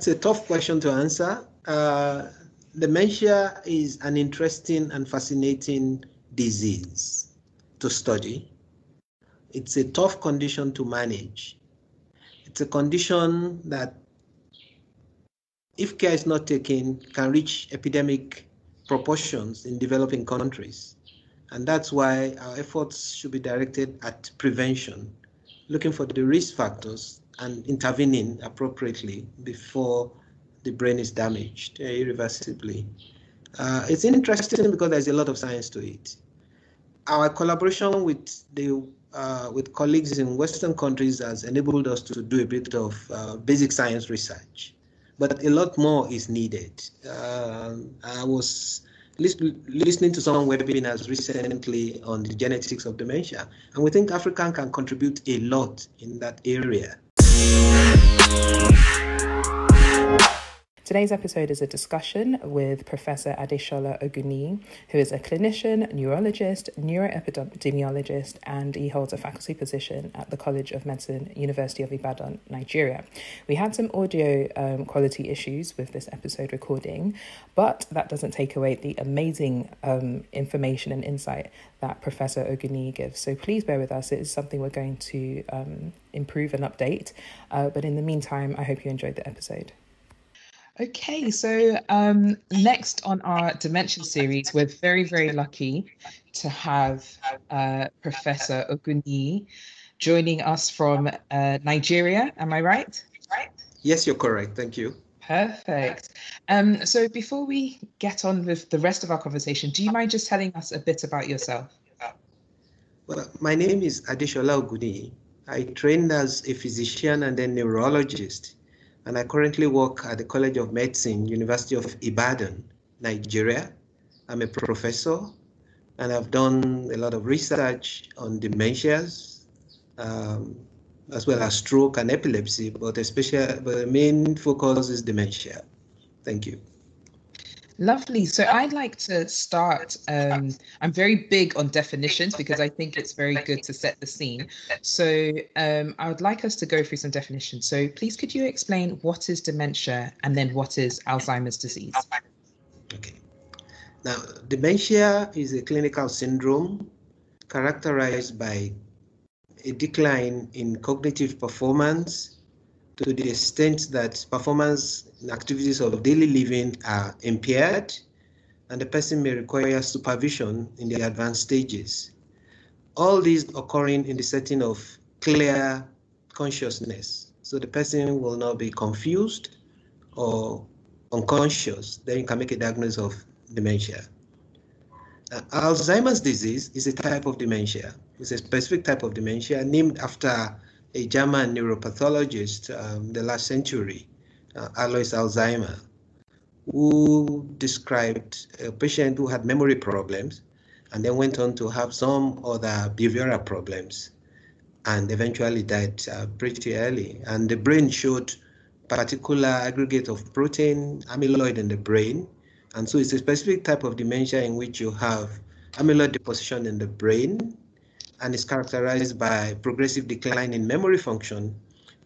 That's a tough question to answer. Uh, dementia is an interesting and fascinating disease to study. It's a tough condition to manage. It's a condition that, if care is not taken, can reach epidemic proportions in developing countries. And that's why our efforts should be directed at prevention, looking for the risk factors and intervening appropriately before the brain is damaged irreversibly. Uh, it's interesting because there's a lot of science to it. Our collaboration with the uh, with colleagues in Western countries has enabled us to do a bit of uh, basic science research, but a lot more is needed. Uh, I was listening to some webinars recently on the genetics of dementia, and we think Africa can contribute a lot in that area. Thank you. Today's episode is a discussion with Professor Adesola Ogunniyi, who is a clinician, neurologist, neuroepidemiologist, and he holds a faculty position at the College of Medicine, University of Ibadan, Nigeria. We had some audio um, quality issues with this episode recording, but that doesn't take away the amazing um, information and insight that Professor Ogunniyi gives. So please bear with us. It is something we're going to um, improve and update. Uh, but in the meantime, I hope you enjoyed the episode. Okay, so um, next on our Dementia series, we're very, very lucky to have uh, Professor Ogunniyi joining us from uh, Nigeria. Am I right? Right. Yes, you're correct. Thank you. Perfect. Um, so before we get on with the rest of our conversation, do you mind just telling us a bit about yourself? Well, my name is Adesola Ogunniyi. I trained as a physician and then neurologist and I currently work at the College of Medicine, University of Ibadan, Nigeria. I'm a professor, and I've done a lot of research on dementias, um, as well as stroke and epilepsy, but especially but the main focus is dementia. Thank you. Lovely. So I'd like to start. Um, I'm very big on definitions because I think it's very good to set the scene. So um, I would like us to go through some definitions. So please, could you explain what is dementia and then what is Alzheimer's disease? Okay. Now, dementia is a clinical syndrome characterized by a decline in cognitive performance to the extent that performance activities of daily living are impaired and the person may require supervision in the advanced stages. All these occurring in the setting of clear consciousness. So the person will not be confused or unconscious. Then you can make a diagnosis of dementia. Uh, Alzheimer's disease is a type of dementia. It's a specific type of dementia named after a German neuropathologist um, the last century, uh, Alois Alzheimer, who described a patient who had memory problems and then went on to have some other behavioral problems and eventually died uh, pretty early. And the brain showed particular aggregate of protein, amyloid in the brain. And so it's a specific type of dementia in which you have amyloid deposition in the brain and is characterized by progressive decline in memory function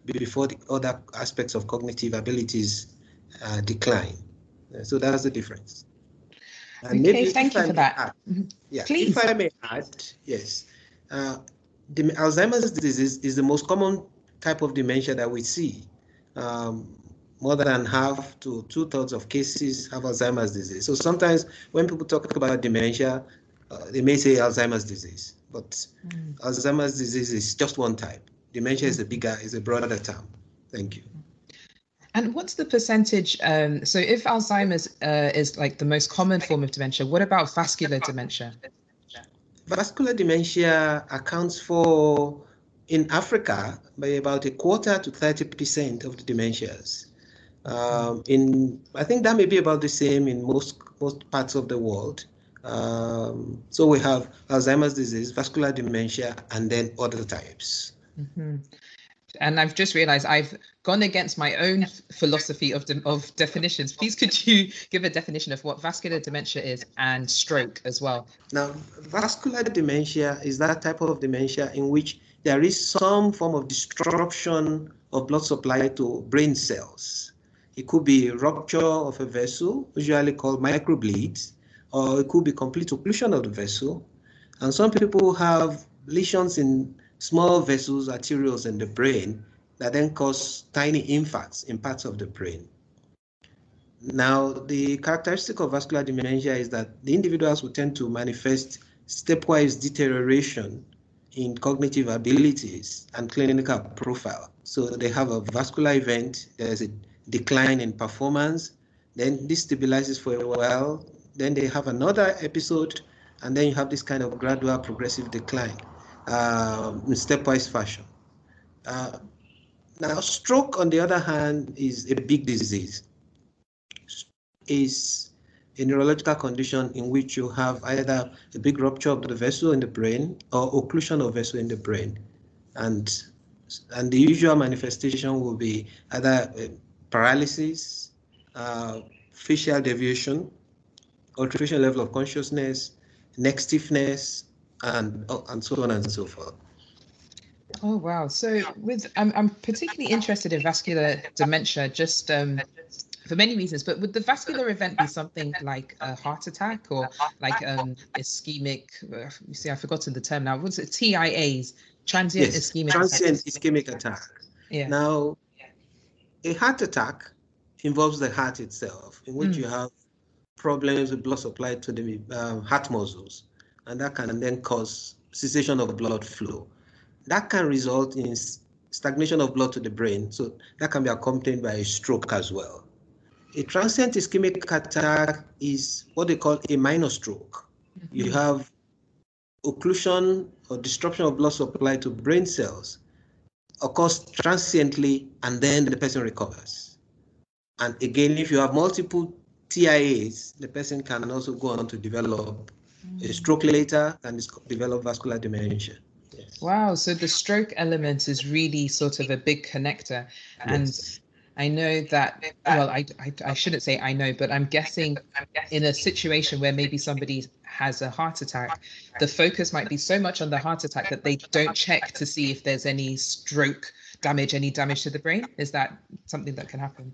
before the other aspects of cognitive abilities uh, decline. Uh, so that's the difference. And okay, thank you I for that. Add, mm-hmm. yeah, Please. If I may add, yes, uh, the Alzheimer's disease is the most common type of dementia that we see. Um, more than half to two thirds of cases have Alzheimer's disease. So sometimes when people talk about dementia, uh, they may say Alzheimer's disease, but mm. Alzheimer's disease is just one type. Dementia is a bigger, is a broader term. Thank you. And what's the percentage? Um, so, if Alzheimer's uh, is like the most common form of dementia, what about vascular dementia? Vascular dementia accounts for, in Africa, by about a quarter to 30% of the dementias. Um, in I think that may be about the same in most most parts of the world. Um, so we have Alzheimer's disease, vascular dementia, and then other types. Mm-hmm. And I've just realized I've gone against my own philosophy of, de- of definitions. Please, could you give a definition of what vascular dementia is and stroke as well? Now, vascular dementia is that type of dementia in which there is some form of disruption of blood supply to brain cells. It could be rupture of a vessel, usually called microbleeds, or it could be complete occlusion of the vessel. And some people have lesions in small vessels, arterioles in the brain that then cause tiny infarcts in parts of the brain. Now, the characteristic of vascular dementia is that the individuals will tend to manifest stepwise deterioration in cognitive abilities and clinical profile. So they have a vascular event, there's a decline in performance, then this stabilizes for a while, then they have another episode, and then you have this kind of gradual progressive decline in stepwise fashion. Uh, now, stroke, on the other hand, is a big disease is a neurological condition in which you have either a big rupture of the vessel in the brain or occlusion of vessel in the brain. And, and the usual manifestation will be either uh, paralysis, uh, facial deviation, alteration level of consciousness, neck stiffness, and, oh, and so on and so forth. Oh wow! So with I'm I'm particularly interested in vascular dementia. Just um, for many reasons. But would the vascular event be something like a heart attack or like um, ischemic? Uh, you see, I've forgotten the term now. What's it? TIAs, transient yes, ischemic. Transient attack. ischemic attack. Yeah. Now, a heart attack involves the heart itself, in which mm. you have problems with blood supply to the um, heart muscles, and that can then cause cessation of blood flow. That can result in stagnation of blood to the brain, so that can be accompanied by a stroke as well. A transient ischemic attack is what they call a minor stroke. Mm-hmm. You have occlusion or disruption of blood supply to brain cells occurs transiently and then the person recovers. And again, if you have multiple TIAs, the person can also go on to develop a stroke later and develop vascular dementia. Yes. Wow, so the stroke element is really sort of a big connector. And yes. I know that, well, I, I, I, shouldn't say I know, but I'm guessing in a situation where maybe somebody has a heart attack, the focus might be so much on the heart attack that they don't check to see if there's any stroke damage, any damage to the brain. Is that something that can happen?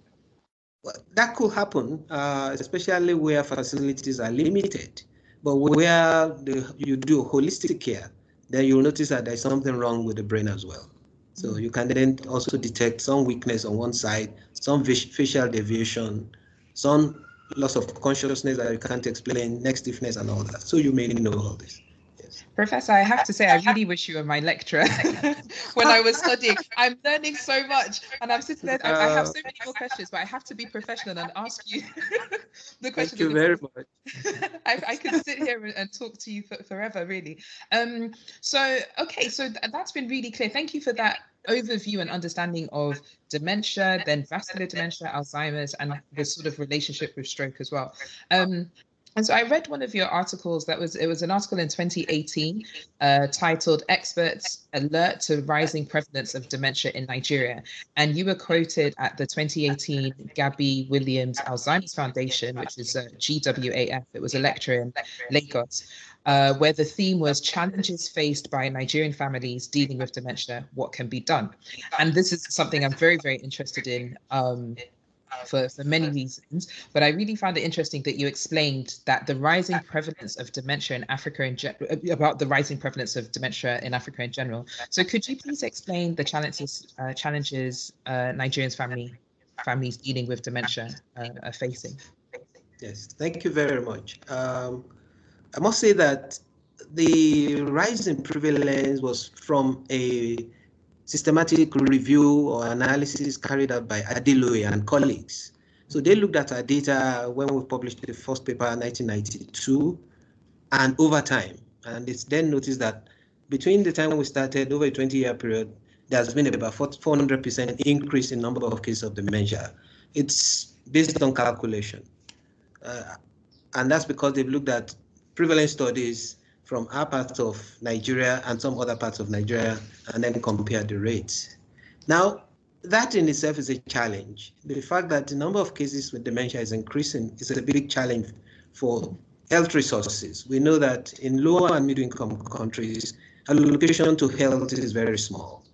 Well, that could happen, uh, especially where facilities are limited. But where the, you do holistic care, then you'll notice that there's something wrong with the brain as well. So mm. you can then also detect some weakness on one side, some facial deviation, some loss of consciousness that you can't explain, neck stiffness and all that. So you may know all this. Professor, I have to say, I really wish you were my lecturer when I was studying. I'm learning so much, and I'm sitting there. I, I have so many more questions, but I have to be professional and ask you the questions. Thank you very much. I, I could sit here and talk to you for, forever, really. Um, so, okay, so th- that's been really clear. Thank you for that overview and understanding of dementia, then vascular dementia, Alzheimer's, and the sort of relationship with stroke as well. Um, and so I read one of your articles that was it was an article in 2018 uh, titled "Experts Alert to Rising Prevalence of Dementia in Nigeria," and you were quoted at the 2018 Gabby Williams Alzheimer's Foundation, which is a GWAF. It was a lecture in Lagos. Uh, where the theme was challenges faced by Nigerian families dealing with dementia, what can be done? And this is something I'm very, very interested in um, for, for many reasons. But I really found it interesting that you explained that the rising prevalence of dementia in Africa in general, uh, about the rising prevalence of dementia in Africa in general. So could you please explain the challenges uh, challenges uh, Nigerians family families dealing with dementia uh, are facing? Yes, thank you very much. Um, I must say that the rise in prevalence was from a systematic review or analysis carried out by Adeloye and colleagues. So they looked at our data when we published the first paper in 1992 and over time. And it's then noticed that between the time we started over a 20 year period, there's been about 400% increase in number of cases of dementia. It's based on calculation. Uh, and that's because they've looked at prevalence studies from our parts of Nigeria and some other parts of Nigeria and then compare the rates. Now, that in itself is a challenge. The fact that the number of cases with dementia is increasing is a big challenge for health resources. We know that in lower and middle income countries, allocation to health is very small.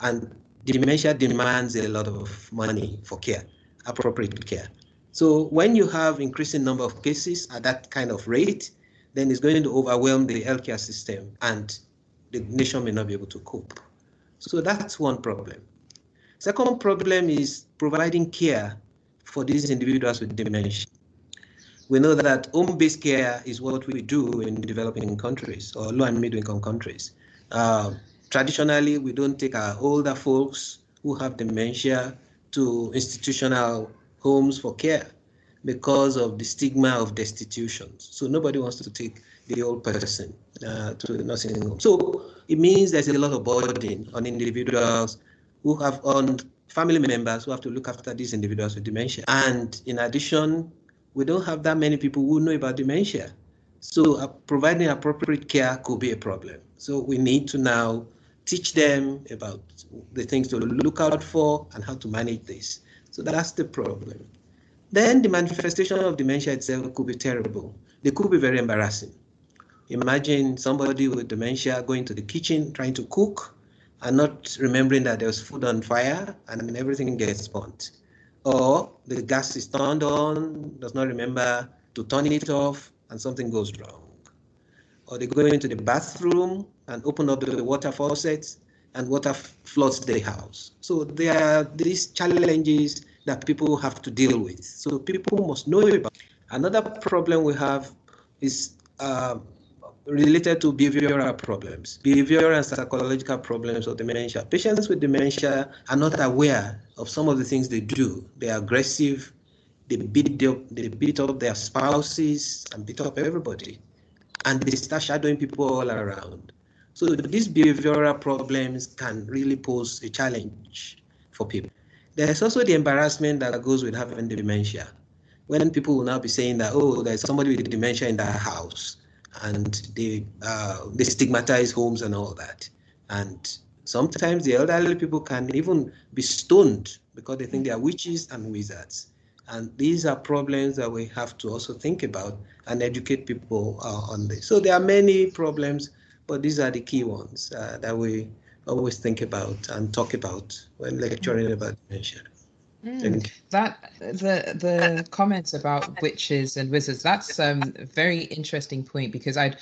And dementia demands a lot of money for care. appropriate care. So when you have increasing number of cases at that kind of rate, then it's going to overwhelm the healthcare system and the nation may not be able to cope. So that's one problem. Second problem is providing care for these individuals with dementia. We know that home-based care is what we do in developing countries or low and middle-income countries. Uh, traditionally, we don't take our older folks who have dementia to institutional homes for care because of the stigma of destitution. So nobody wants to take the old person uh, to the nursing home. So it means there's a lot of burden on individuals who have on family members who have to look after these individuals with dementia. And in addition, we don't have that many people who know about dementia. So uh, providing appropriate care could be a problem. So we need to now teach them about the things to look out for and how to manage this. So that's the problem. Then the manifestation of dementia itself could be terrible. They could be very embarrassing. Imagine somebody with dementia going to the kitchen trying to cook and not remembering that there's food on fire and everything gets burnt. Or the gas is turned on, does not remember to turn it off, and something goes wrong. Or they go into the bathroom and open up the water faucet and water floods the house. So there are these challenges that people have to deal with. So people must know about. Another problem we have is uh, related to behavioral problems, behavioral and psychological problems of dementia. Patients with dementia are not aware of some of the things they do. They are aggressive, they beat up, they beat up their spouses and beat up everybody. And they start shadowing people all around. So these behavioral problems can really pose a challenge for people. There's also the embarrassment that goes with having dementia. When people will now be saying that, oh, there's somebody with dementia in their house, and they uh, they stigmatize homes and all that. And sometimes the elderly people can even be stoned because they think they are witches and wizards. And these are problems that we have to also think about and educate people uh, on this. So there are many problems, but these are the key ones uh, that we always think about and talk about when lecturing about dementia. Mm, that the the comments about witches and wizards that's um, a very interesting point because I'd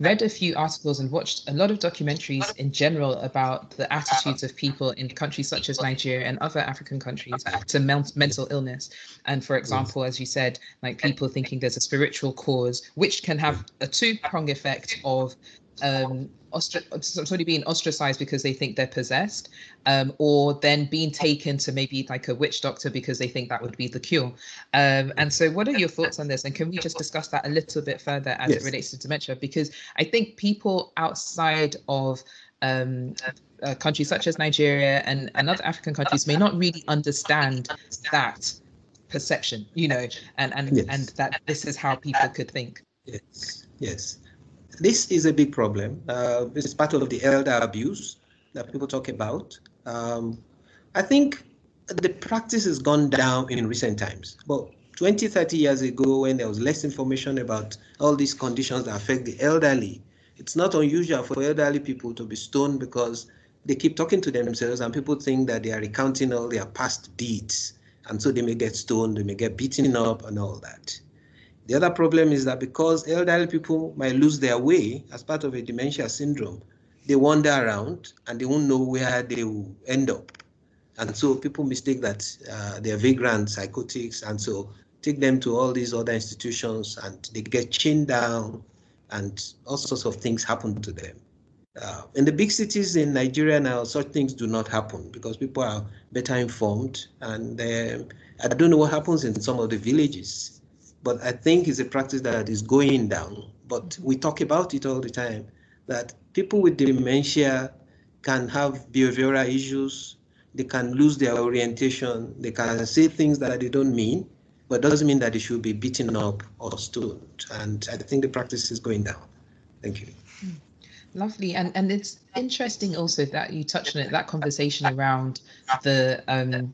read a few articles and watched a lot of documentaries in general about the attitudes of people in countries such as Nigeria and other African countries to mental illness. And for example, as you said, like people thinking there's a spiritual cause, which can have a two prong effect of um, ostr- being ostracized because they think they're possessed, um, or then being taken to maybe like a witch doctor because they think that would be the cure. Um, and so, what are your thoughts on this? And can we just discuss that a little bit further as yes. it relates to dementia? Because I think people outside of um, uh, countries such as Nigeria and, and other African countries may not really understand that perception, you know, and and yes. and that this is how people could think. Yes, yes this is a big problem. Uh, this is part of the elder abuse that people talk about. Um, I think the practice has gone down in recent times. But 20, 30 years ago, when there was less information about all these conditions that affect the elderly, it's not unusual for elderly people to be stoned because they keep talking to themselves and people think that they are recounting all their past deeds. And so they may get stoned, they may get beaten up and all that. The other problem is that because elderly people might lose their way as part of a dementia syndrome, they wander around and they won't know where they will end up. And so people mistake that uh, they're vagrant psychotics, and so take them to all these other institutions and they get chained down and all sorts of things happen to them. Uh, in the big cities in Nigeria now, such things do not happen because people are better informed. And uh, I don't know what happens in some of the villages but I think it's a practice that is going down. But we talk about it all the time that people with dementia can have behavioral issues, they can lose their orientation, they can say things that they don't mean, but doesn't mean that they should be beaten up or stoned. And I think the practice is going down. Thank you. Hmm. Lovely, and and it's interesting also that you touched on it. That conversation around the um,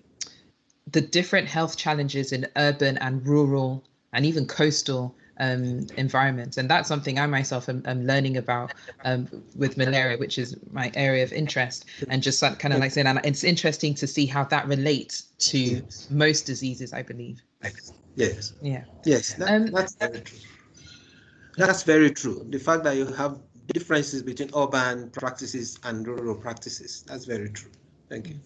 the different health challenges in urban and rural and even coastal um, environment. And that's something I myself am, am learning about um, with malaria, which is my area of interest. And just kind of like saying, and it's interesting to see how that relates to yes. most diseases, I believe. Yes. Yeah. Yes, that, um, that's very true. That's very true. The fact that you have differences between urban practices and rural practices, that's very true. Thank you.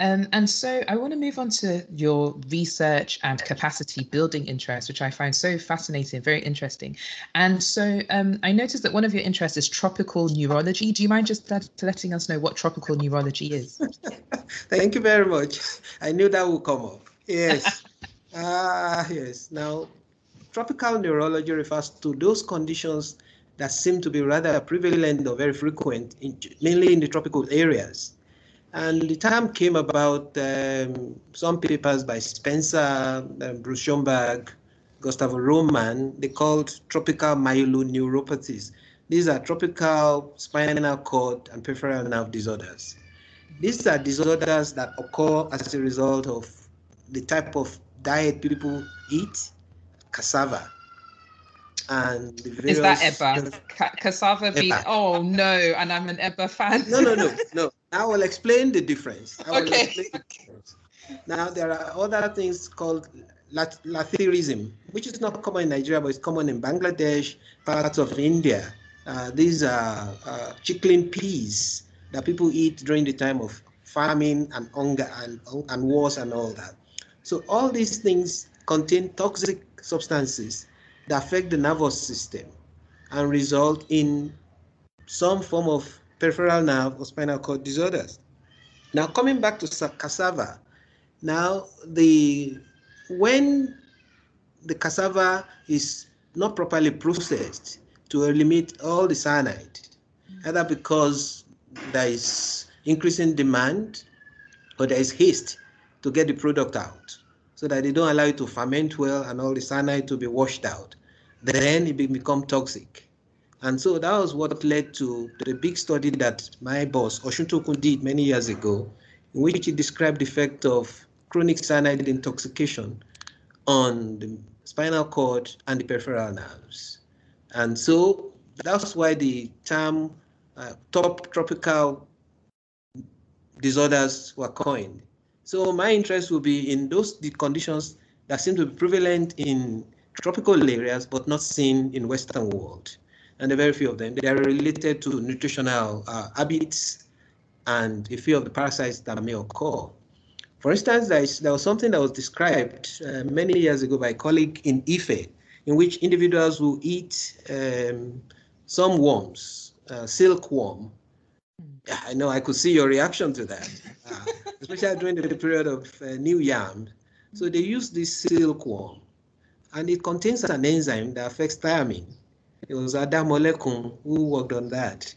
Um, and so I want to move on to your research and capacity building interests, which I find so fascinating, very interesting. And so um, I noticed that one of your interests is tropical neurology. Do you mind just let, letting us know what tropical neurology is? Thank you very much. I knew that would come up. Yes. Ah, yes. Now, tropical neurology refers to those conditions that seem to be rather prevalent or very frequent, in, mainly in the tropical areas. And the time came about um, some papers by Spencer, um, Bruce Schoenberg, Gustavo Roman, they called tropical myeloneuropathies. These are tropical spinal cord and peripheral nerve disorders. These are disorders that occur as a result of the type of diet people eat, cassava. And Is that Eba? cassava bean? Oh no, and I'm an Eba fan. no, no, no, no. I will explain the difference. okay. The difference. Now, there are other things called lathyrism, which is not common in Nigeria, but it's common in Bangladesh, parts of India. Uh, these are uh, chickling peas that people eat during the time of famine and hunger and, and wars and all that. So all these things contain toxic substances that affect the nervous system and result in some form of peripheral nerve or spinal cord disorders. Now, coming back to cassava, now the when the cassava is not properly processed to eliminate all the cyanide, mm. either because there is increasing demand or there is haste to get the product out, so that they don't allow it to ferment well and all the cyanide to be washed out, then it becomes toxic. And so that was what led to the big study that my boss, Osuntokun, did many years ago, in which he described the effect of chronic cyanide intoxication on the spinal cord and the peripheral nerves. And so that's why the term uh, top tropical disorders were coined. So my interest will be in those the conditions that seem to be prevalent in tropical areas but not seen in Western world and a very few of them. They are related to nutritional uh, habits and a few of the parasites that may occur. For instance, there, is, there was something that was described uh, many years ago by a colleague in Ife, in which individuals who eat um, some worms, uh, silkworm, I know I could see your reaction to that, uh, especially during the period of uh, new yam. So they use this silkworm, and it contains an enzyme that affects thiamine. It was Adamolekun who worked on that.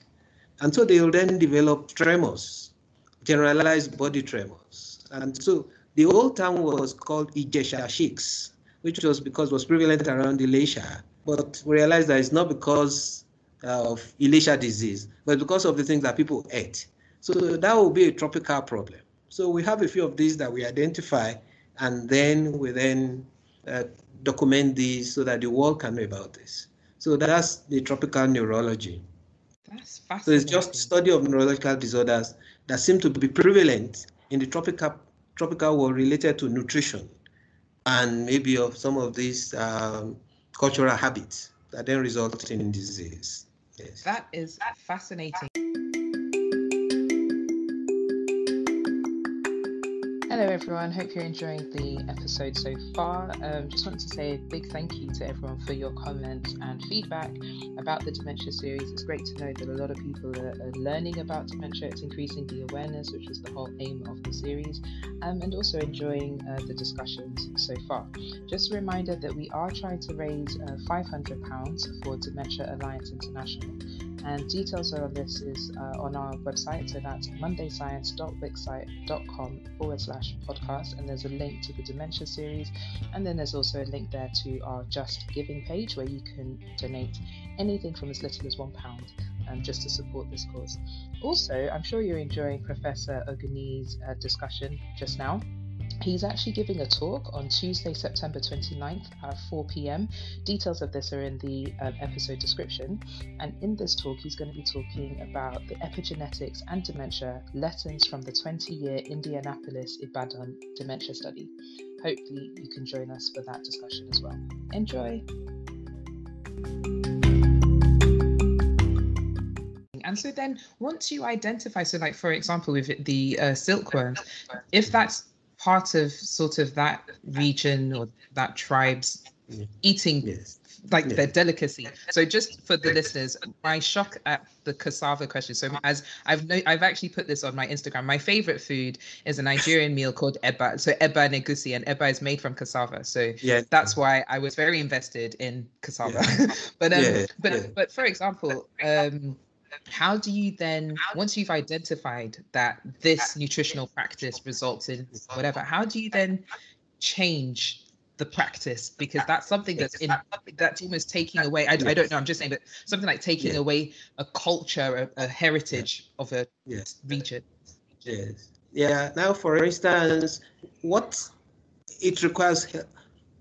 And so they will then develop tremors, generalized body tremors. And so the old term was called Ijesha shakes, which was because it was prevalent around Ijesha. But we realized that it's not because of Ijesha disease, but because of the things that people ate. So that will be a tropical problem. So we have a few of these that we identify, and then we then uh, document these so that the world can know about this. So that's the tropical neurology. That's fascinating. So it's just study of neurological disorders that seem to be prevalent in the tropical tropical world related to nutrition and maybe of some of these um, cultural habits that then result in disease. Yes. That is fascinating. Hello, everyone. Hope you're enjoying the episode so far. Um, just wanted to say a big thank you to everyone for your comments and feedback about the dementia series. It's great to know that a lot of people are, are learning about dementia. It's increasing the awareness, which is the whole aim of the series, um, and also enjoying uh, the discussions so far. Just a reminder that we are trying to raise uh, £500 for Dementia Alliance International. And details of this is uh, on our website, so that's mondayscience.wixsite.com forward slash podcast. And there's a link to the dementia series. And then there's also a link there to our Just Giving page where you can donate anything from as little as £1 um, just to support this cause. Also, I'm sure you're enjoying Professor Ogunniyi's uh, discussion just now He's actually giving a talk on Tuesday, September 29th at 4 pm. Details of this are in the um, episode description. And in this talk, he's going to be talking about the epigenetics and dementia lessons from the 20 year Indianapolis Ibadan dementia study. Hopefully, you can join us for that discussion as well. Enjoy! And so then once you identify, so like for example with the uh, silkworm, if that's part of sort of that region or that tribe's eating yes. like yes. their delicacy. So just for the listeners, my shock at the cassava question. So as I've no, I've actually put this on my Instagram. My favorite food is a Nigerian meal called eba. So eba negusi, and eba is made from cassava. So yeah. that's why I was very invested in cassava. Yeah. but um, yeah. but but for example, um, how do you then once you've identified that this nutritional practice results in whatever how do you then change the practice because that's something that's in that's almost taking away I, I don't know i'm just saying but something like taking yeah. away a culture a, a heritage yeah. of a yes. region yes yeah now for instance what it requires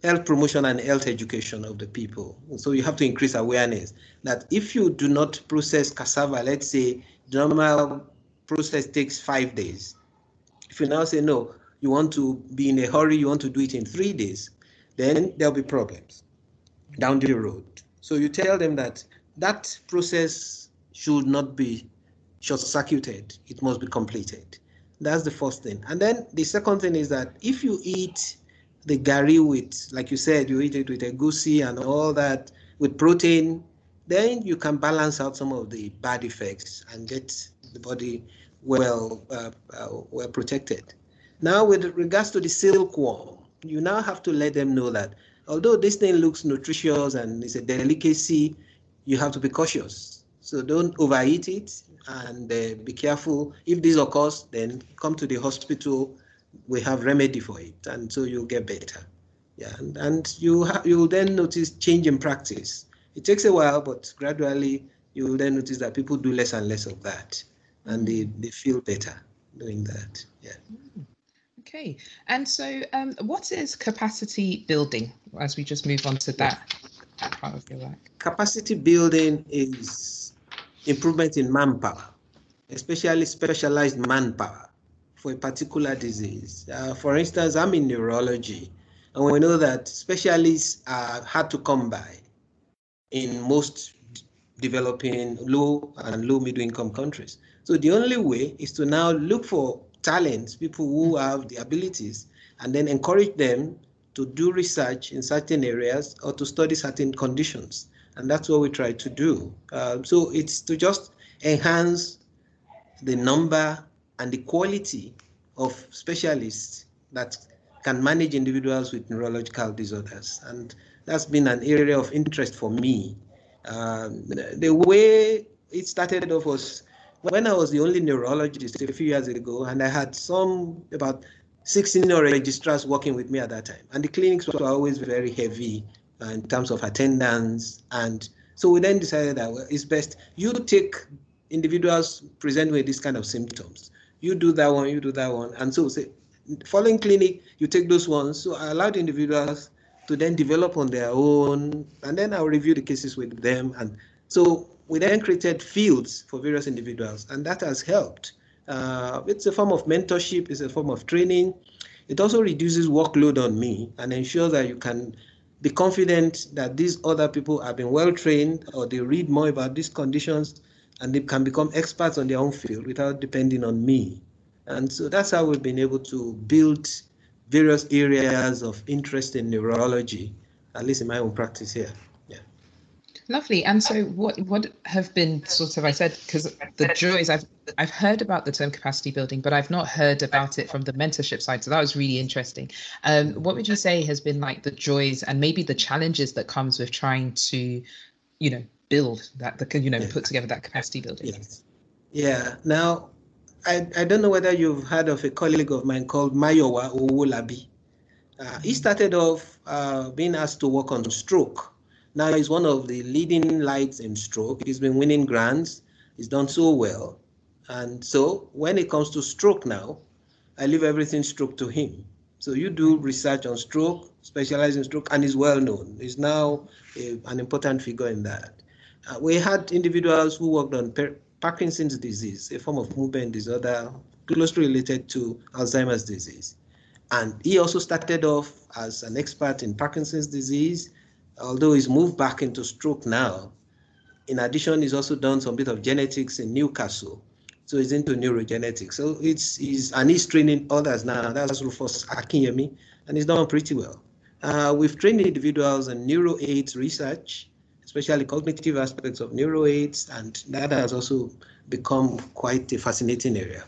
health promotion and health education of the people. So you have to increase awareness that if you do not process cassava, let's say the normal process takes five days. If you now say no, you want to be in a hurry, you want to do it in three days, then there'll be problems down the road. So you tell them that that process should not be short-circuited. It must be completed. That's the first thing. And then the second thing is that if you eat the gari with, like you said, you eat it with a egusi and all that with protein, then you can balance out some of the bad effects and get the body well uh, uh, well protected. Now, with regards to the silkworm, you now have to let them know that although this thing looks nutritious and it's a delicacy, you have to be cautious. So don't overeat it and uh, be careful. If this occurs, then come to the hospital we have remedy for it, and so you'll get better. Yeah, and, and you you'll then notice change in practice. It takes a while, but gradually you'll then notice that people do less and less of that, and they, they feel better doing that. Yeah. Okay, and so um, what is capacity building? As we just move on to that part of your work. Capacity building is improvement in manpower, especially specialized manpower for a particular disease. Uh, for instance, I'm in neurology, and we know that specialists are hard to come by in most developing low and low middle income countries. So the only way is to now look for talents, people who have the abilities, and then encourage them to do research in certain areas or to study certain conditions. And that's what we try to do. Uh, so it's to just enhance the number and the quality of specialists that can manage individuals with neurological disorders. And that's been an area of interest for me. Um, the way it started off was when I was the only neurologist a few years ago, and I had some about 16 registrars working with me at that time. And the clinics were always very heavy uh, in terms of attendance. And so we then decided that well, it's best you take individuals present with these kind of symptoms you do that one, you do that one. And so say, following clinic, you take those ones. So I allowed individuals to then develop on their own, and then I'll review the cases with them. And so we then created fields for various individuals, and that has helped. Uh, it's a form of mentorship, it's a form of training. It also reduces workload on me and ensures that you can be confident that these other people have been well trained or they read more about these conditions and they can become experts on their own field without depending on me. And so that's how we've been able to build various areas of interest in neurology, at least in my own practice here. Yeah. Lovely. And so, what what have been sort of I said because the joys I've I've heard about the term capacity building, but I've not heard about it from the mentorship side. So that was really interesting. Um, what would you say has been like the joys and maybe the challenges that comes with trying to, you know, build that the you know yeah. put together that capacity building yes. yeah now I, I don't know whether you've heard of a colleague of mine called Mayowa Owolabi. Uh, he started off uh, being asked to work on stroke. Now he's one of the leading lights in stroke. He's been winning grants. He's done so well. And so when it comes to stroke now, I leave everything stroke to him. So you do research on stroke, specialize in stroke, and is well known. He's now a, an important figure in that. Uh, we had individuals who worked on Parkinson's disease, a form of movement disorder closely related to Alzheimer's disease. And he also started off as an expert in Parkinson's disease, although he's moved back into stroke now. In addition, he's also done some bit of genetics in Newcastle. So he's into neurogenetics. So it's he's and he's training others now. That's Rufus Akinyemi, and he's done pretty well. Uh, we've trained individuals in neuro aids research, especially cognitive aspects of neuro aids, and that has also become quite a fascinating area.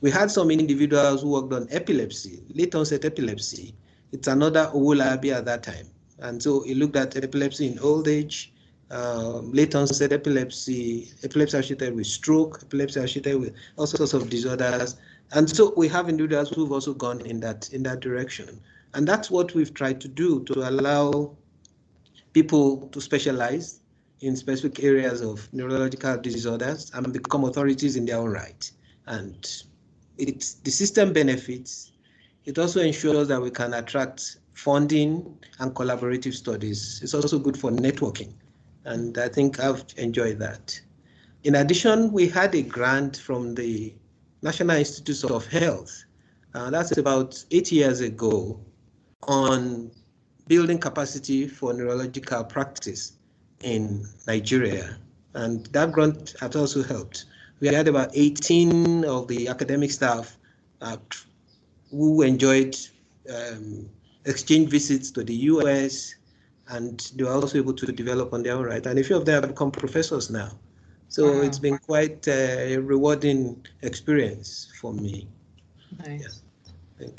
We had some individuals who worked on epilepsy, late onset epilepsy. It's another Owolabi at that time. And so he looked at epilepsy in old age, uh, late onset epilepsy, epilepsy associated with stroke, epilepsy associated with all sorts of disorders. And so we have individuals who've also gone in that in that direction. And that's what we've tried to do to allow people to specialize in specific areas of neurological disorders and become authorities in their own right. And it's the system benefits. It also ensures that we can attract funding and collaborative studies. It's also good for networking. And I think I've enjoyed that. In addition, we had a grant from the National Institutes of Health. Uh, that's about eight years ago on building capacity for neurological practice in Nigeria. And that grant has also helped we had about 18 of the academic staff uh, who enjoyed um, exchange visits to the US, and they were also able to develop on their own right. And a few of them have become professors now. So wow. it's been quite a rewarding experience for me. Nice. Yeah.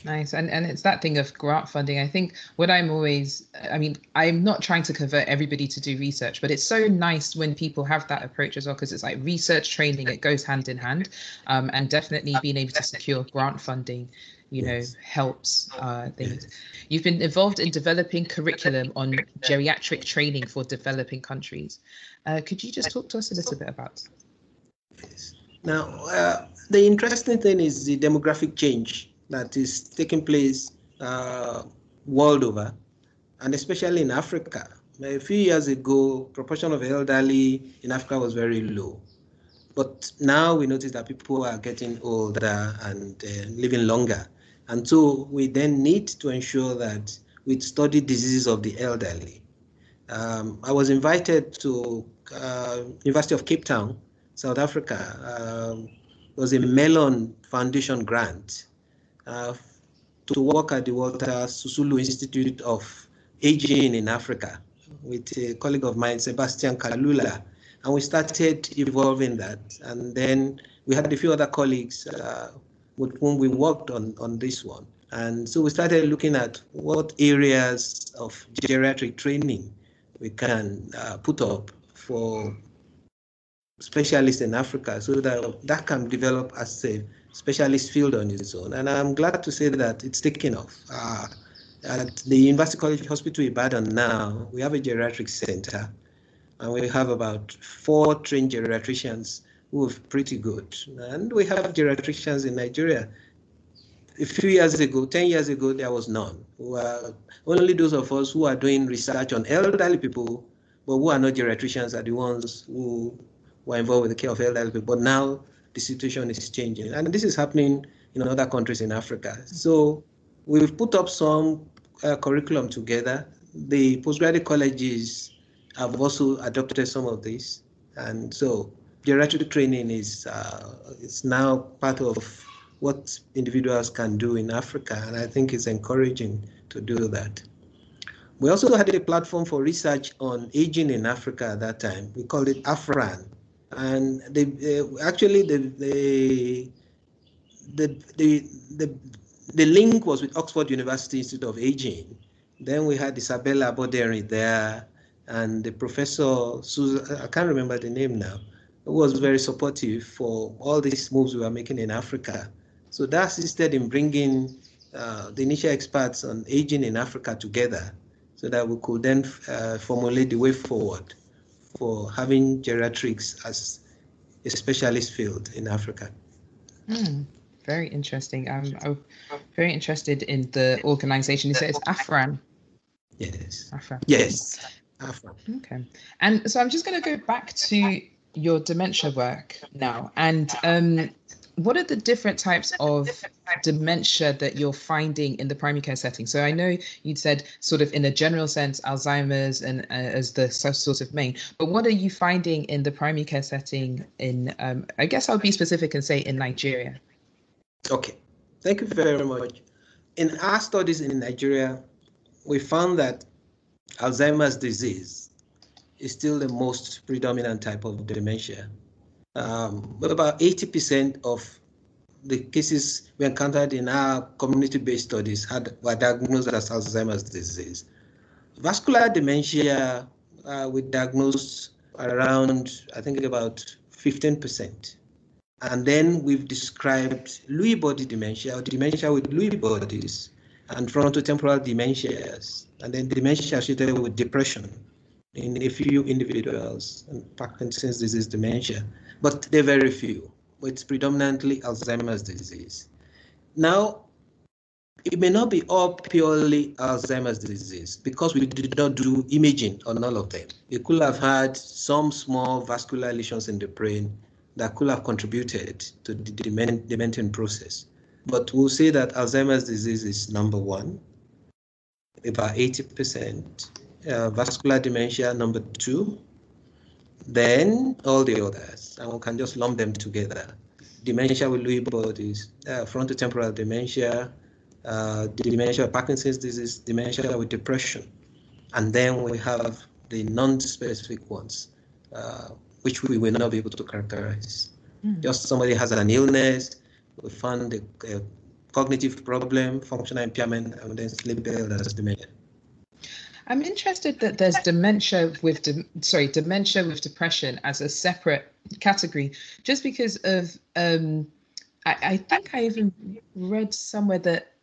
Nice. And and it's that thing of grant funding. I think what I'm always I mean, I'm not trying to convert everybody to do research, but it's so nice when people have that approach as well, because it's like research training, it goes hand in hand. Um, and definitely being able to secure grant funding, you know, helps uh, things. You've been involved in developing curriculum on geriatric training for developing countries. Uh, could you just talk to us a little bit about? Yes. Now, uh, the interesting thing is the demographic change that is taking place uh, world over, and especially in Africa. A few years ago, proportion of elderly in Africa was very low. But now we notice that people are getting older and uh, living longer. And so we then need to ensure that we study diseases of the elderly. Um, I was invited to uh, University of Cape Town, South Africa. Um, was a Mellon Foundation grant to work at the Walter Sisulu Institute of Aging in Africa with a colleague of mine, Sebastian Kalula. And we started evolving that. And then we had a few other colleagues uh, with whom we worked on, on this one. And so we started looking at what areas of geriatric training we can uh, put up for specialists in Africa so that that can develop as a specialist field on its own. And I'm glad to say that it's taken off. Uh, at the University College Hospital Ibadan now, we have a geriatric center, and we have about four trained geriatricians who are pretty good. And we have geriatricians in Nigeria. A few years ago, 10 years ago, there was none. Well, only those of us who are doing research on elderly people, but who are not geriatricians, are the ones who were involved with the care of elderly people. But now the situation is changing. And this is happening in other countries in Africa. So we've put up some uh, curriculum together. The postgraduate colleges have also adopted some of this. And so geriatric training is uh, it's now part of what individuals can do in Africa. And I think it's encouraging to do that. We also had a platform for research on aging in Africa at that time. We called it AFRAN, and they, actually the, the the the the the link was with Oxford University Institute of Aging. Then we had Isabella Aboderin there, and the professor Susan, I can't remember the name now, was very supportive for all these moves we were making in Africa. So that assisted in bringing uh, the initial experts on aging in Africa together, so that we could then uh, formulate the way forward for having geriatrics as a specialist field in Africa. Mm, very interesting. Um, I'm very interested in the organization. You say it's AFRAN. Yes. AFRAN. Yes. AFRAN. Okay. And so I'm just going to go back to your dementia work now. And um, what are the different types of dementia that you're finding in the primary care setting? So I know you'd said sort of in a general sense, Alzheimer's and uh, as the sort of main, but what are you finding in the primary care setting in, um, I guess I'll be specific and say in Nigeria? Okay, thank you very much. In our studies in Nigeria, we found that Alzheimer's disease is still the most predominant type of dementia um, about 80% of the cases we encountered in our community-based studies had were diagnosed as Alzheimer's disease. Vascular dementia, uh, we diagnosed around, I think about 15%. And then we've described Lewy body dementia, or dementia with Lewy bodies, and frontotemporal dementias, and then dementia associated with depression in a few individuals, and Parkinson's disease dementia but they're very few. It's predominantly Alzheimer's disease. Now, it may not be all purely Alzheimer's disease because we did not do imaging on all of them. We could have had some small vascular lesions in the brain that could have contributed to the dementing process. But we'll say that Alzheimer's disease is number one, about 80%. Uh, vascular dementia, number two, then all the others, and we can just lump them together. Dementia with Lewy bodies, uh, frontotemporal dementia, uh, dementia, Parkinson's disease, dementia with depression. And then we have the non-specific ones, uh, which we will not be able to characterize. Mm. Just somebody has an illness, we found a, a cognitive problem, functional impairment, and then sleep as dementia. I'm interested that there's dementia with de- sorry dementia with depression as a separate category, just because of um, I, I think I even read somewhere that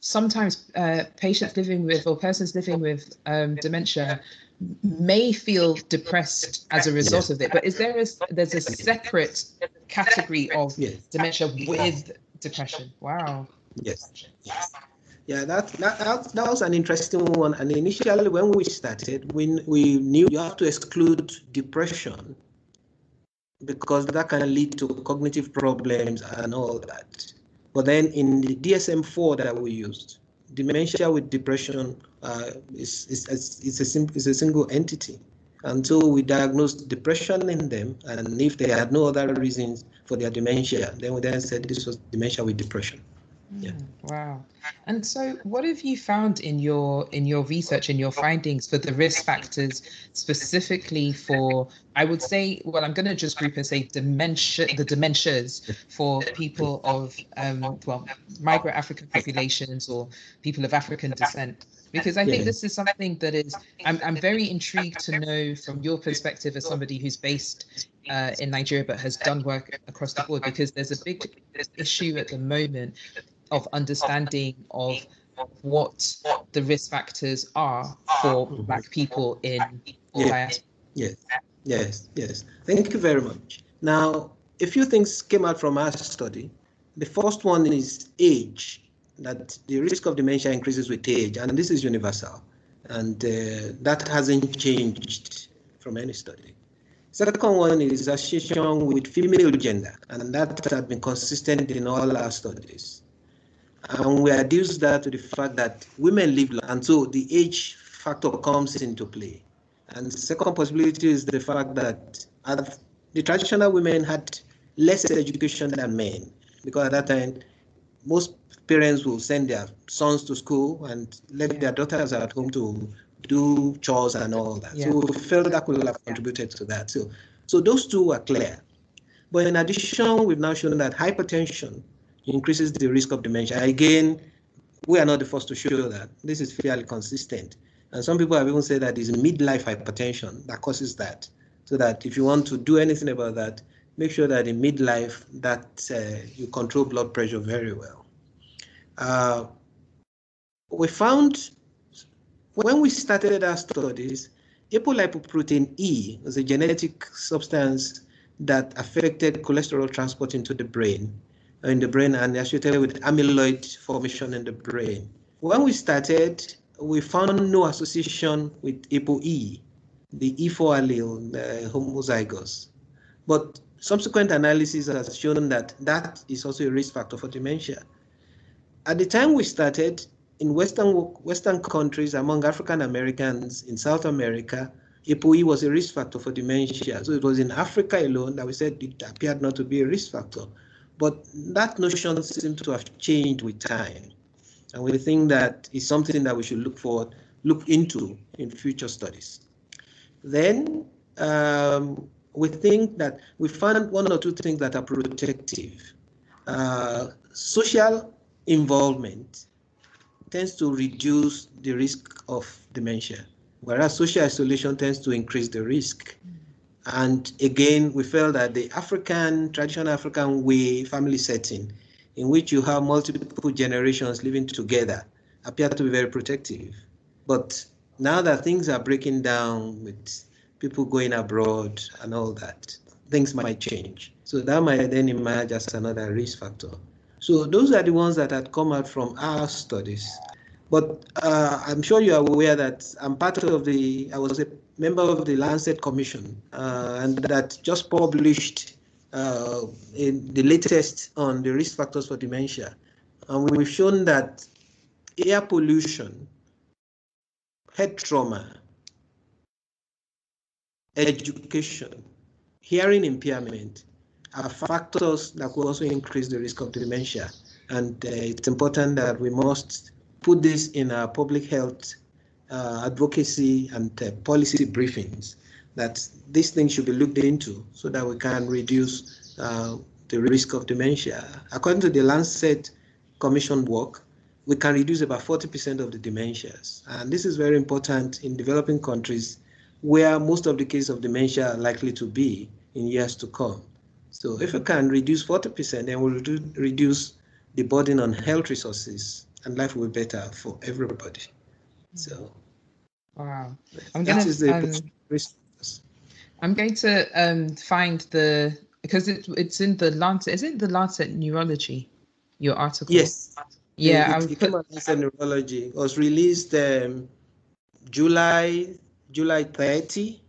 sometimes uh, patients living with or persons living with um, dementia may feel depressed as a result of it. But is there a there's a separate category of yes. dementia with depression? Wow. Yes. yes. Yeah, that, that that was an interesting one. And initially, when we started, we we knew you have to exclude depression because that can lead to cognitive problems and all that. But then in the DSM-4 that we used, dementia with depression uh, is, is, is, a sim- is a single entity. Until we diagnosed depression in them, and if they had no other reasons for their dementia, then we then said this was dementia with depression. Yeah. Wow. And so what have you found in your in your research and your findings for the risk factors specifically for I would say well I'm going to just group and say dementia the dementias for people of um, well migrant African populations or people of African descent because I think this is something that is I'm I'm very intrigued to know from your perspective as somebody who's based uh, in Nigeria but has done work across the board because there's a big issue at the moment of understanding of what the risk factors are for black people in yes, yes. Yes yes. Thank you very much. Now a few things came out from our study. The first one is age that the risk of dementia increases with age and this is universal and uh, that hasn't changed from any study. Second one is association with female gender and that has been consistent in all our studies and we reduce that to the fact that women live long, and so the age factor comes into play. And the second possibility is the fact that the traditional women had less education than men, because at that time, most parents will send their sons to school and let their daughters at home to do chores and all that. Yeah. So we felt that could have contributed to that. So, so those two are clear. But in addition, we've now shown that hypertension increases the risk of dementia. Again, we are not the first to show that. This is fairly consistent. And some people have even said that it's midlife hypertension that causes that. So that if you want to do anything about that, make sure that in midlife that uh, you control blood pressure very well. Uh, we found when we started our studies, apolipoprotein E was a genetic substance that affected cholesterol transport into the brain in the brain and associated with amyloid formation in the brain. When we started, we found no association with ApoE, the E4 allele, the homozygous. But subsequent analysis has shown that that is also a risk factor for dementia. At the time we started, in Western, Western countries, among African Americans in South America, ApoE was a risk factor for dementia. So it was in Africa alone that we said it appeared not to be a risk factor. But that notion seems to have changed with time. And we think that is something that we should look forward, look into in future studies. Then um, we think that we found one or two things that are protective. Uh, social involvement tends to reduce the risk of dementia, whereas social isolation tends to increase the risk. And again, we felt that the African, traditional African way family setting, in which you have multiple generations living together, appear to be very protective. But now that things are breaking down with people going abroad and all that, things might change. So that might then emerge as another risk factor. So those are the ones that had come out from our studies. But uh, I'm sure you are aware that I'm part of the, I was a member of the Lancet Commission, uh, and that just published uh, the latest on the risk factors for dementia. And we've shown that air pollution, head trauma, education, hearing impairment, are factors that will also increase the risk of dementia. And uh, it's important that we must put this in our public health uh, advocacy and uh, policy briefings that these things should be looked into so that we can reduce uh, the risk of dementia. According to the Lancet Commission work, we can reduce about 40% of the dementias. And this is very important in developing countries where most of the cases of dementia are likely to be in years to come. So if we can reduce 40%, then we'll reduce the burden on health resources and life will be better for everybody. So wow. I'm gonna um, I'm going to um, find the because it, it's in the Lancet. Is it the Lancet Neurology? Your article. Yes. Yeah, it, it, it put... Neurology. It was released um, July July 30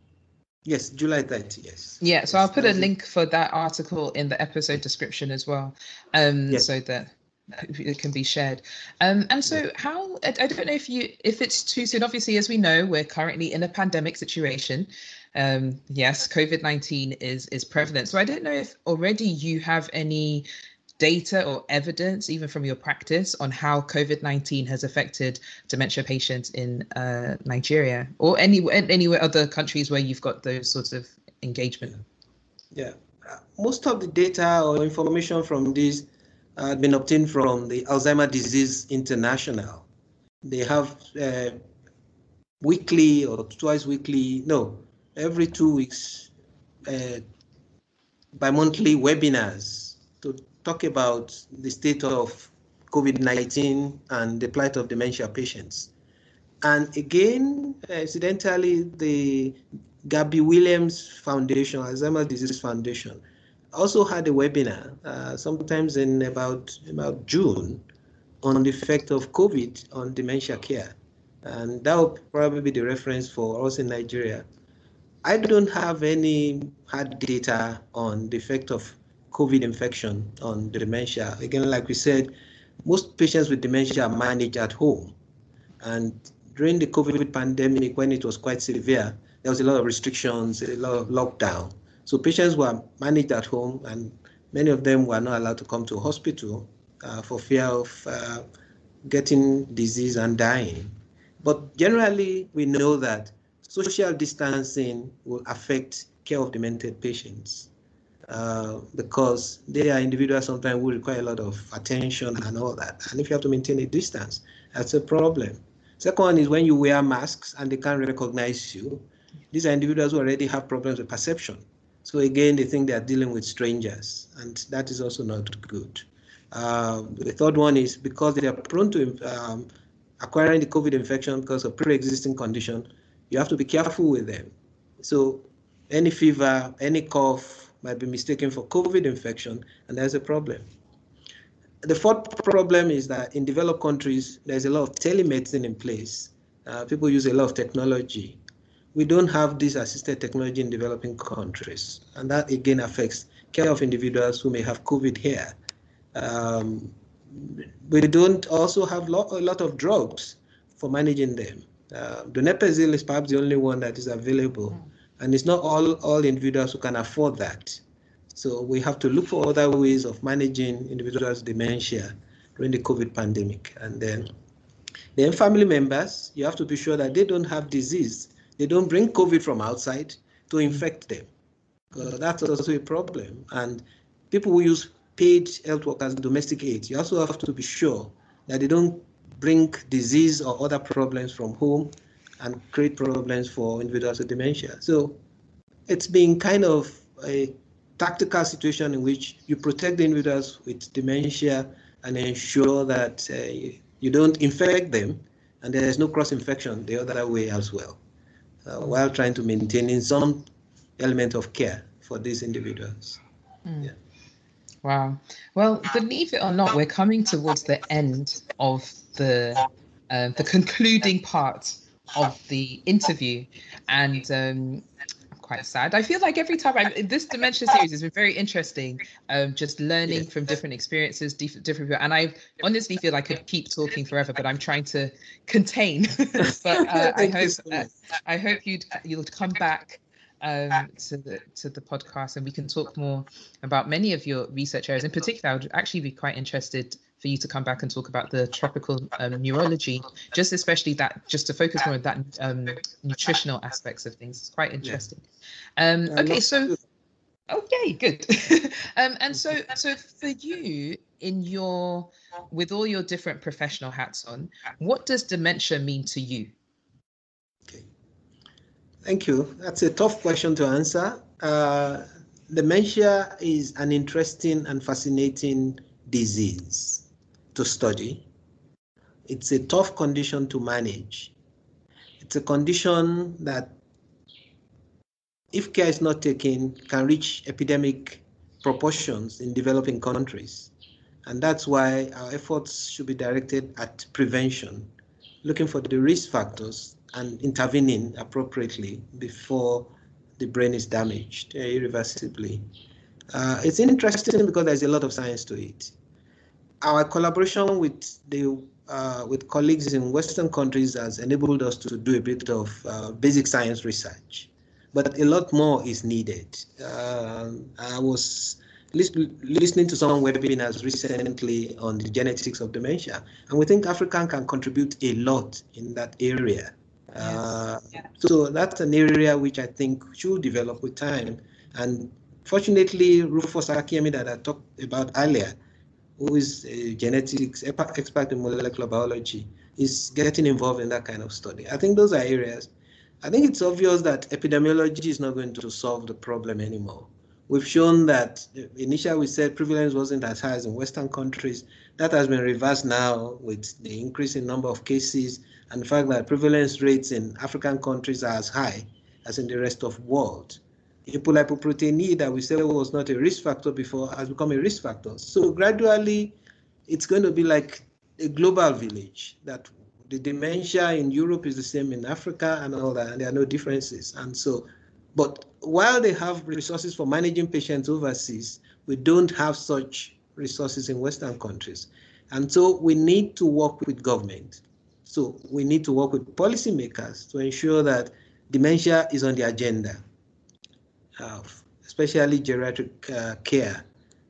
Yes, July 30, yes. Yeah, so I'll put a link for that article in the episode description as well, um, yes. so that it can be shared. Um, and so, how I, I don't know if you if it's too soon. Obviously, as we know, we're currently in a pandemic situation. Um, yes, COVID nineteen is is prevalent. So I don't know if already you have any data or evidence, even from your practice, on how COVID 19 has affected dementia patients in uh, Nigeria or any, anywhere other countries where you've got those sorts of engagement? Yeah, most of the data or information from this had been obtained from the Alzheimer Disease International. They have uh, weekly or twice weekly, no, every two weeks, uh, bi monthly webinars to talk about the state of COVID-19 and the plight of dementia patients. And again, incidentally, the Gabby Williams Foundation, Alzheimer's Disease Foundation, also had a webinar, uh, sometimes in about, about June, on the effect of COVID on dementia care. And that will probably be the reference for us in Nigeria. I don't have any hard data on the effect of COVID infection on dementia. Again, like we said, most patients with dementia are managed at home. And during the COVID pandemic, when it was quite severe, there was a lot of restrictions, a lot of lockdown. So patients were managed at home, and many of them were not allowed to come to hospital uh, for fear of uh, getting disease and dying. But generally, we know that social distancing will affect care of demented patients. Uh, because they are individuals sometimes who require a lot of attention and all that. And if you have to maintain a distance, that's a problem. Second one is when you wear masks and they can't recognize you. These are individuals who already have problems with perception. So again, they think they are dealing with strangers, and that is also not good. Uh, the third one is because they are prone to um, acquiring the COVID infection because of pre-existing condition, you have to be careful with them. So any fever, any cough, might be mistaken for COVID infection, and there's a problem. the fourth problem is that in developed countries, there's a lot of telemedicine in place. Uh, people use a lot of technology. We don't have this assisted technology in developing countries, and that again affects care of individuals who may have COVID here. Um, we don't also have lo a lot of drugs for managing them. Uh, donepezil is perhaps the only one that is available, mm. and it's not all, all individuals who can afford that. So we have to look for other ways of managing individuals' dementia during the COVID pandemic. And then, then family members, you have to be sure that they don't have disease. They don't bring COVID from outside to infect them. Uh, that's also a problem. And people who use paid health workers, domestic aid, you also have to be sure that they don't bring disease or other problems from home and create problems for individuals with dementia. So it's been kind of a tactical situation in which you protect the individuals with dementia and ensure that uh, you don't infect them and there is no cross infection the other way as well, uh, while trying to maintain some element of care for these individuals. Mm. Yeah. Wow. Well, believe it or not, we're coming towards the end of the uh, the concluding part of the interview, and um, quite sad. I feel like every time I in this dementia series has been very interesting. Um, just learning yeah. from different experiences, different different people, and I honestly feel I could keep talking forever, but I'm trying to contain. but uh, I hope uh, I hope you'd you'll come back um, to the to the podcast, and we can talk more about many of your research areas. In particular, I would actually be quite interested for you to come back and talk about the tropical um, neurology, just especially that, just to focus more on that um, nutritional aspects of things. It's quite interesting. Um, okay, so. Okay, good. um, and so, so for you, in your, with all your different professional hats on, what does dementia mean to you? Okay, thank you. That's a tough question to answer. Uh, dementia is an interesting and fascinating disease to study. It's a tough condition to manage. It's a condition that, if care is not taken, can reach epidemic proportions in developing countries. And that's why our efforts should be directed at prevention, looking for the risk factors and intervening appropriately before the brain is damaged irreversibly. Uh, it's interesting because there's a lot of science to it our collaboration with the uh, with colleagues in Western countries has enabled us to do a bit of uh, basic science research, but a lot more is needed. Uh, I was listening to some webinars recently on the genetics of dementia, and we think Africa can contribute a lot in that area. Uh, yeah. So that's an area which I think should develop with time. And fortunately, Rufus Akinyemi that I talked about earlier who is a genetics expert in molecular biology, is getting involved in that kind of study. I think those are areas. I think it's obvious that epidemiology is not going to solve the problem anymore. We've shown that initially we said prevalence wasn't as high as in Western countries. That has been reversed now with the increase in number of cases and the fact that prevalence rates in African countries are as high as in the rest of the world hypolipoproteinemia that we said was not a risk factor before has become a risk factor. So gradually, it's going to be like a global village that the dementia in Europe is the same in Africa and all that, and there are no differences. And so, but while they have resources for managing patients overseas, we don't have such resources in Western countries. And so we need to work with government. So we need to work with policymakers to ensure that dementia is on the agenda especially geriatric uh, care,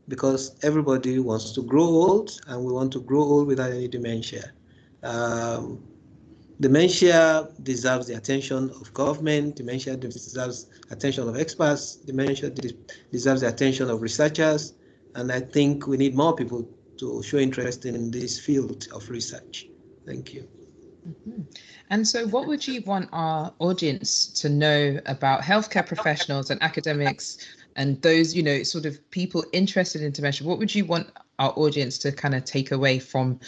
because everybody wants to grow old and we want to grow old without any dementia. Um, dementia deserves the attention of government, dementia deserves attention of experts, dementia deserves the attention of researchers, and I think we need more people to show interest in this field of research. Thank you. Mm-hmm. And so, what would you want our audience to know about healthcare professionals and academics and those, you know, sort of people interested in dementia? What would you want our audience to kind of take away from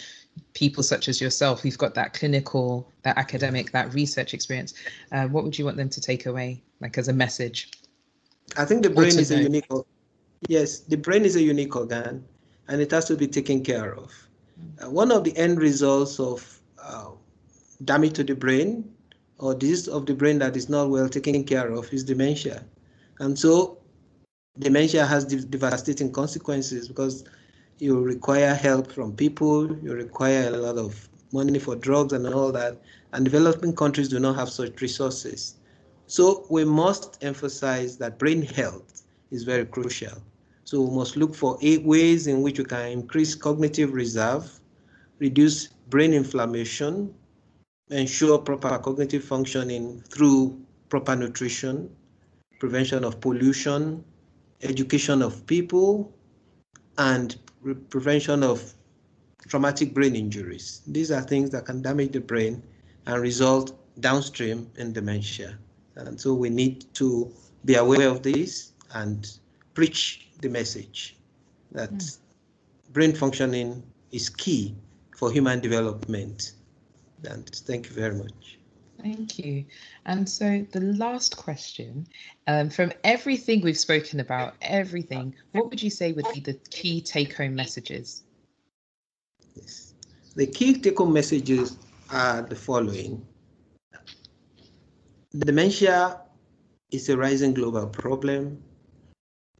people such as yourself who've got that clinical, that academic, that research experience? Uh, what would you want them to take away, like as a message? I think the brain is know? a unique. Yes, the brain is a unique organ, and it has to be taken care of. Uh, one of the end results of uh, damage to the brain or disease of the brain that is not well taken care of is dementia. And so dementia has devastating consequences because you require help from people, you require a lot of money for drugs and all that, and developing countries do not have such resources. So we must emphasize that brain health is very crucial. So we must look for ways in which we can increase cognitive reserve, reduce brain inflammation, ensure proper cognitive functioning through proper nutrition, prevention of pollution, education of people, and prevention of traumatic brain injuries. These are things that can damage the brain and result downstream in dementia. And so we need to be aware of this and preach the message that mm. brain functioning is key for human development. And thank you very much. Thank you. And so the last question, um, from everything we've spoken about, everything, what would you say would be the key take-home messages? Yes. The key take-home messages are the following. Dementia is a rising global problem,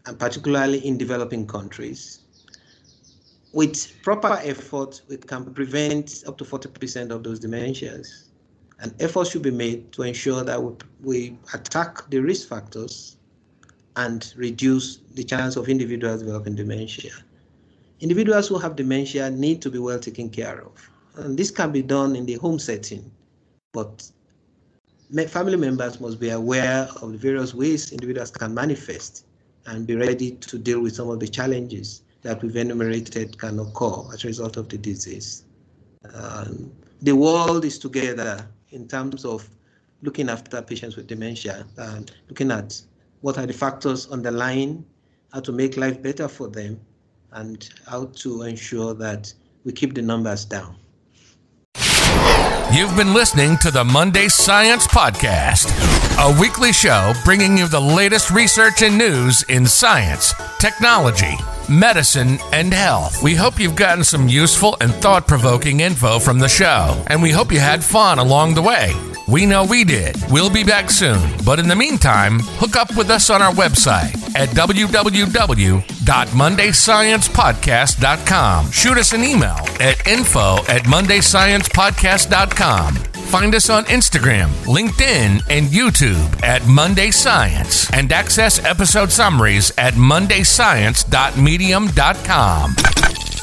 and particularly in developing countries. With proper effort, we can prevent up to 40% of those dementias. And efforts should be made to ensure that we, we attack the risk factors and reduce the chance of individuals developing dementia. Individuals who have dementia need to be well taken care of. And this can be done in the home setting, but family members must be aware of the various ways individuals can manifest and be ready to deal with some of the challenges that we've enumerated can occur as a result of the disease. Um, the world is together in terms of looking after patients with dementia and looking at what are the factors underlying how to make life better for them and how to ensure that we keep the numbers down. You've been listening to the Monday Science Podcast, a weekly show bringing you the latest research and news in science, technology, medicine, and health. We hope you've gotten some useful and thought provoking info from the show, and we hope you had fun along the way. We know we did. We'll be back soon. But in the meantime, hook up with us on our website at www.mondaysciencepodcast.com. Shoot us an email at info at mondaysciencepodcast.com. Find us on Instagram, LinkedIn, and YouTube at Monday Science and access episode summaries at mondayscience.medium.com.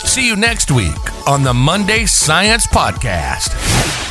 See you next week on the Monday Science Podcast.